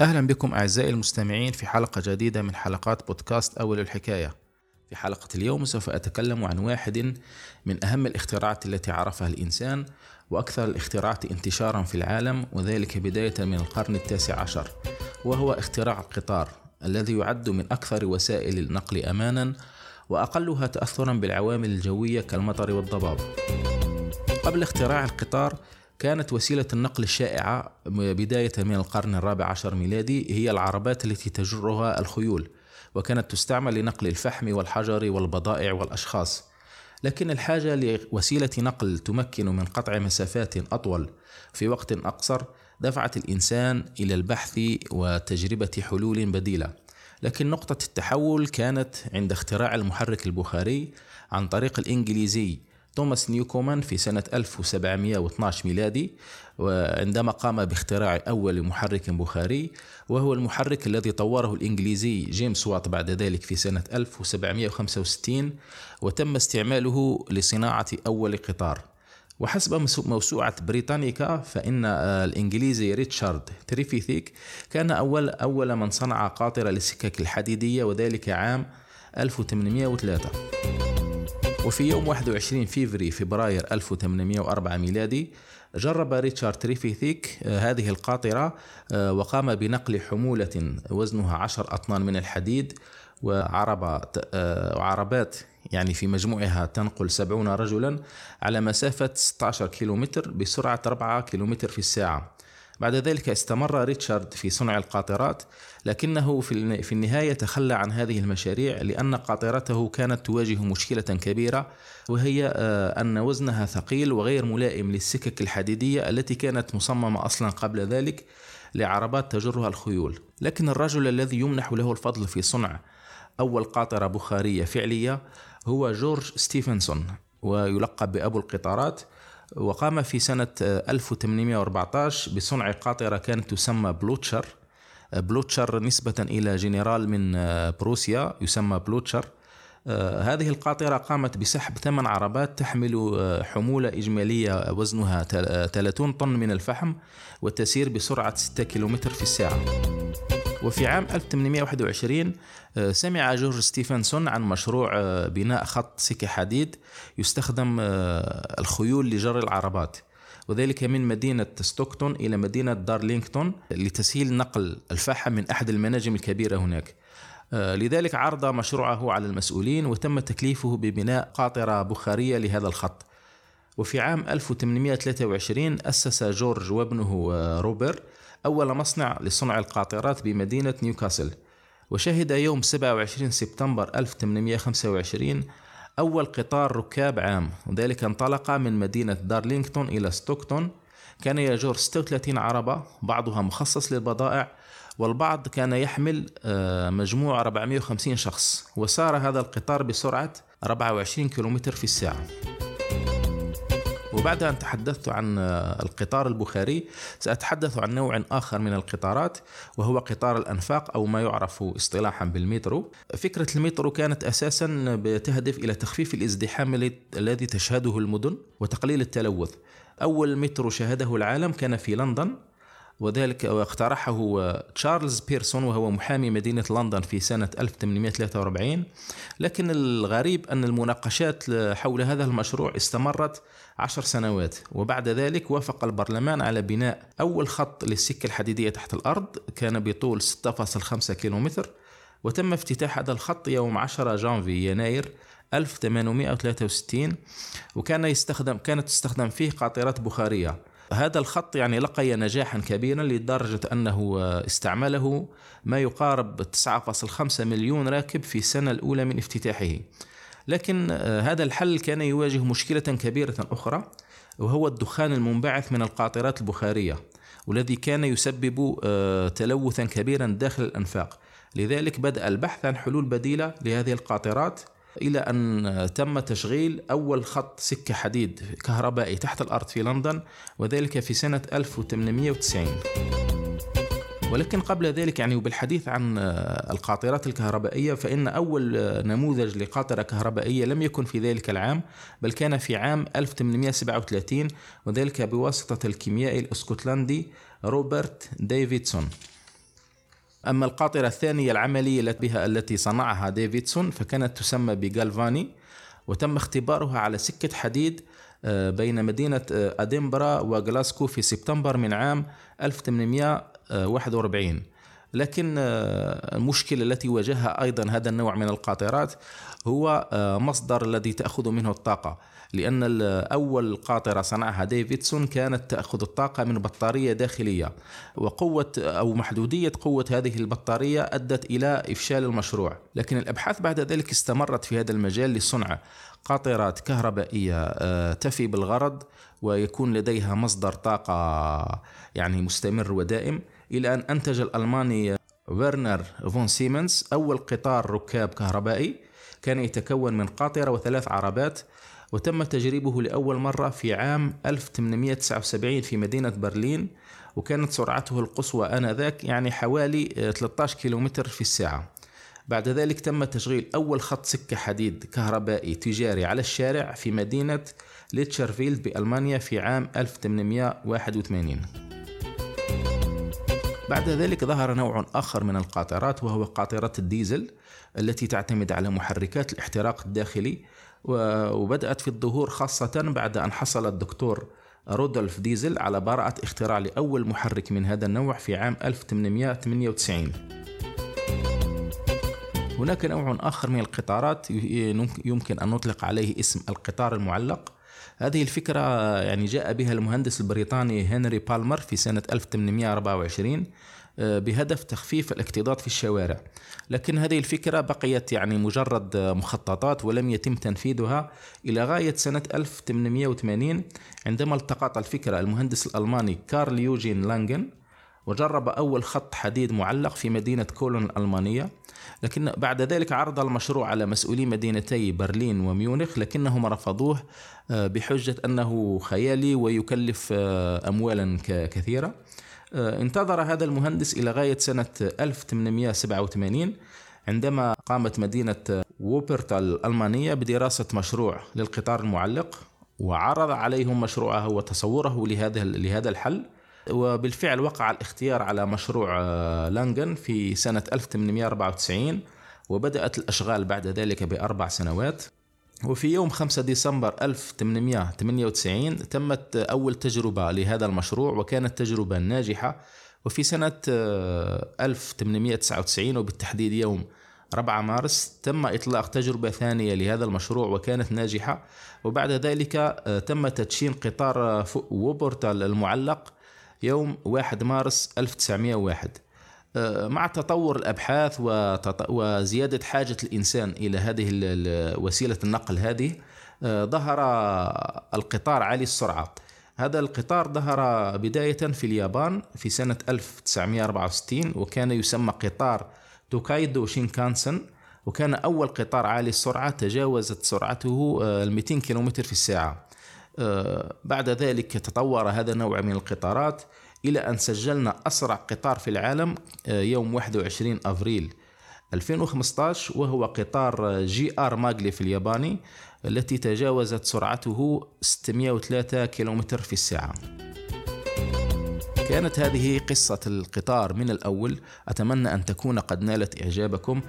أهلا بكم أعزائي المستمعين في حلقة جديدة من حلقات بودكاست أول الحكاية. في حلقة اليوم سوف أتكلم عن واحد من أهم الاختراعات التي عرفها الإنسان وأكثر الاختراعات انتشارا في العالم وذلك بداية من القرن التاسع عشر وهو اختراع القطار الذي يعد من أكثر وسائل النقل أمانا وأقلها تأثرا بالعوامل الجوية كالمطر والضباب. قبل اختراع القطار كانت وسيلة النقل الشائعة بداية من القرن الرابع عشر ميلادي هي العربات التي تجرها الخيول وكانت تستعمل لنقل الفحم والحجر والبضائع والأشخاص. لكن الحاجة لوسيلة نقل تمكن من قطع مسافات أطول في وقت أقصر دفعت الإنسان إلى البحث وتجربة حلول بديلة. لكن نقطة التحول كانت عند اختراع المحرك البخاري عن طريق الإنجليزي توماس نيوكومان في سنة 1712 ميلادي وعندما قام باختراع أول محرك بخاري وهو المحرك الذي طوره الإنجليزي جيمس وات بعد ذلك في سنة 1765 وتم استعماله لصناعة أول قطار. وحسب موسوعة بريطانيكا فإن الإنجليزي ريتشارد تريفيثيك كان أول أول من صنع قاطرة للسكك الحديدية وذلك عام 1803 وفي يوم 21 فيفري فبراير 1804 ميلادي جرب ريتشارد تريفيثيك آه، هذه القاطرة آه، وقام بنقل حمولة وزنها 10 أطنان من الحديد وعربات آه، وعربات يعني في مجموعها تنقل 70 رجلا على مسافة 16 كيلومتر بسرعة 4 كيلومتر في الساعة. بعد ذلك استمر ريتشارد في صنع القاطرات لكنه في النهاية تخلى عن هذه المشاريع لأن قاطرته كانت تواجه مشكلة كبيرة وهي آه، أن وزنها ثقيل وغير ملائم للسكك الحديدية التي كانت مصممة أصلا قبل ذلك لعربات تجرها الخيول. لكن الرجل الذي يمنح له الفضل في صنع أول قاطرة بخارية فعلية هو جورج ستيفنسون ويلقب بأبو القطارات. وقام في سنة 1814 بصنع قاطرة كانت تسمى بلوتشر. بلوتشر نسبة إلى جنرال من بروسيا يسمى بلوتشر. هذه القاطرة قامت بسحب ثمان عربات تحمل حمولة إجمالية وزنها 30 طن من الفحم وتسير بسرعة 6 كيلومتر في الساعة. وفي عام 1821 آه، سمع جورج ستيفنسون عن مشروع آه، بناء خط سكة حديد يستخدم آه، الخيول لجر العربات وذلك من مدينة ستوكتون إلى مدينة دارلينغتون لتسهيل نقل الفحم من أحد المناجم الكبيرة هناك. لذلك عرض مشروعه على المسؤولين وتم تكليفه ببناء قاطرة بخارية لهذا الخط. وفي عام 1823 أسس جورج وابنه روبر أول مصنع لصنع القاطرات بمدينة نيوكاسل وشهد يوم 27 سبتمبر 1825 أول قطار ركاب عام وذلك انطلق من مدينة دارلينغتون إلى ستوكتون. كان يجر 36 عربة بعضها مخصص للبضائع والبعض كان يحمل آه، مجموع 450 شخص وسار هذا القطار بسرعة 24 كم في الساعة. وبعد أن تحدثت عن القطار البخاري سأتحدث عن نوع آخر من القطارات وهو قطار الأنفاق أو ما يعرف اصطلاحا بالمترو. فكرة المترو كانت أساسا بتهدف إلى تخفيف الازدحام الذي تشهده المدن وتقليل التلوث. أول مترو شاهده العالم كان في لندن وذلك واقترحه تشارلز بيرسون وهو محامي مدينة لندن في سنة 1843 لكن الغريب أن المناقشات حول هذا المشروع استمرت عشر سنوات وبعد ذلك وافق البرلمان على بناء أول خط للسكة الحديدية تحت الأرض كان بطول 6.5 كيلومتر وتم افتتاح هذا الخط يوم 10 جانفي يناير 1863 وكان يستخدم كانت تستخدم فيه قاطرات بخارية. هذا الخط يعني لقي نجاحا كبيرا لدرجة أنه استعمله ما يقارب 9.5 مليون راكب في السنة الأولى من افتتاحه. لكن هذا الحل كان يواجه مشكلة كبيرة أخرى وهو الدخان المنبعث من القاطرات البخارية والذي كان يسبب آه، تلوثا كبيرا داخل الأنفاق. لذلك بدأ البحث عن حلول بديلة لهذه القاطرات إلى أن تم تشغيل أول خط سكة حديد كهربائي تحت الأرض في لندن وذلك في سنة 1890 ولكن قبل ذلك يعني وبالحديث عن القاطرات الكهربائية فإن أول نموذج لقاطرة كهربائية لم يكن في ذلك العام بل كان في عام 1837 وذلك بواسطة الكيميائي الإسكتلندي روبرت ديفيدسون. أما القاطرة الثانية العملية التي بها التي صنعها ديفيدسون فكانت تسمى بجالفاني وتم اختبارها على سكة حديد آه، بين مدينة آه، أدنبرا وغلاسكو في سبتمبر من عام 1841 لكن آه، المشكلة التي واجهها أيضا هذا النوع من القاطرات هو مصدر الذي تأخذ منه الطاقة. لأن أول قاطرة صنعها ديفيدسون كانت تأخذ الطاقة من بطارية داخلية وقوة أو محدودية قوة هذه البطارية أدت إلى إفشال المشروع. لكن الأبحاث بعد ذلك استمرت في هذا المجال لصنع قاطرات كهربائية آه، تفي بالغرض ويكون لديها مصدر طاقة يعني مستمر ودائم. إلى أن أنتج الألماني فيرنر فون سيمنز أول قطار ركاب كهربائي كان يتكون من قاطرة وثلاث عربات وتم تجريبه لأول مرة في عام 1879 في مدينة برلين وكانت سرعته القصوى آنذاك يعني حوالي 13 كيلومتر في الساعة. بعد ذلك تم تشغيل أول خط سكة حديد كهربائي تجاري على الشارع في مدينة ليتشرفيلد بألمانيا في عام 1881 بعد ذلك ظهر نوع آخر من القاطرات وهو قاطرة الديزل التي تعتمد على محركات الاحتراق الداخلي وبدأت في الظهور خاصة بعد أن حصل الدكتور رودولف ديزل على براءة اختراع لأول محرك من هذا النوع في عام 1898 هناك نوع آخر من القطارات يمكن أن نطلق عليه اسم القطار المعلق هذه الفكرة يعني جاء بها المهندس البريطاني هنري بالمر في سنة 1824 آه، بهدف تخفيف الاكتظاظ في الشوارع. لكن هذه الفكرة بقيت يعني مجرد مخططات ولم يتم تنفيذها إلى غاية سنة 1880 عندما التقط الفكرة المهندس الألماني كارل يوجين لانجن وجرب أول خط حديد معلق في مدينة كولون الألمانية لكن بعد ذلك عرض المشروع على مسؤولي مدينتي برلين وميونخ لكنهم رفضوه آه، بحجة أنه خيالي ويكلف آه، أموالا كثيرة. آه، انتظر هذا المهندس إلى غاية سنة 1887 عندما قامت مدينة ووبرتا الألمانية بدراسة مشروع للقطار المعلق وعرض عليهم مشروعه وتصوره لهذا لهذا الحل. وبالفعل وقع الاختيار على مشروع آه، لانجن في سنة 1894 وبدأت الأشغال بعد ذلك بأربع سنوات. وفي يوم 5 ديسمبر 1898 تمت أول تجربة لهذا المشروع وكانت تجربة ناجحة. وفي سنة 1899 آه، وبالتحديد يوم 4 مارس تم إطلاق تجربة ثانية لهذا المشروع وكانت ناجحة. وبعد ذلك آه، تم تدشين قطار ووبورتال المعلق يوم 1 مارس 1901 آه، مع تطور الأبحاث وزيادة حاجة الإنسان إلى هذه وسيلة النقل هذه آه، ظهر القطار عالي السرعة. هذا القطار ظهر بداية في اليابان في سنة 1964 وكان يسمى قطار توكايدو شينكانسن وكان أول قطار عالي السرعة تجاوزت سرعته ال 200 كم في الساعة. آه، بعد ذلك تطور هذا النوع من القطارات إلى أن سجلنا أسرع قطار في العالم آه، يوم 21 أفريل 2015 وهو قطار JR Maglev الياباني التي تجاوزت سرعته 603 كيلومتر في الساعة. كانت هذه قصة القطار من الأول. أتمنى أن تكون قد نالت إعجابكم.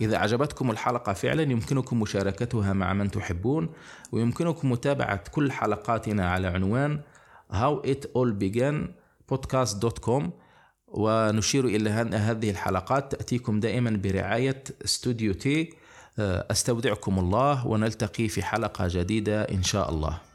إذا أعجبتكم الحلقة فعلا يمكنكم مشاركتها مع من تحبون ويمكنكم متابعة كل حلقاتنا على عنوان how it all began podcast.com ونشير إلى أن هذه الحلقات تأتيكم دائما برعاية استوديو تي أستودعكم الله ونلتقي في حلقة جديدة إن شاء الله.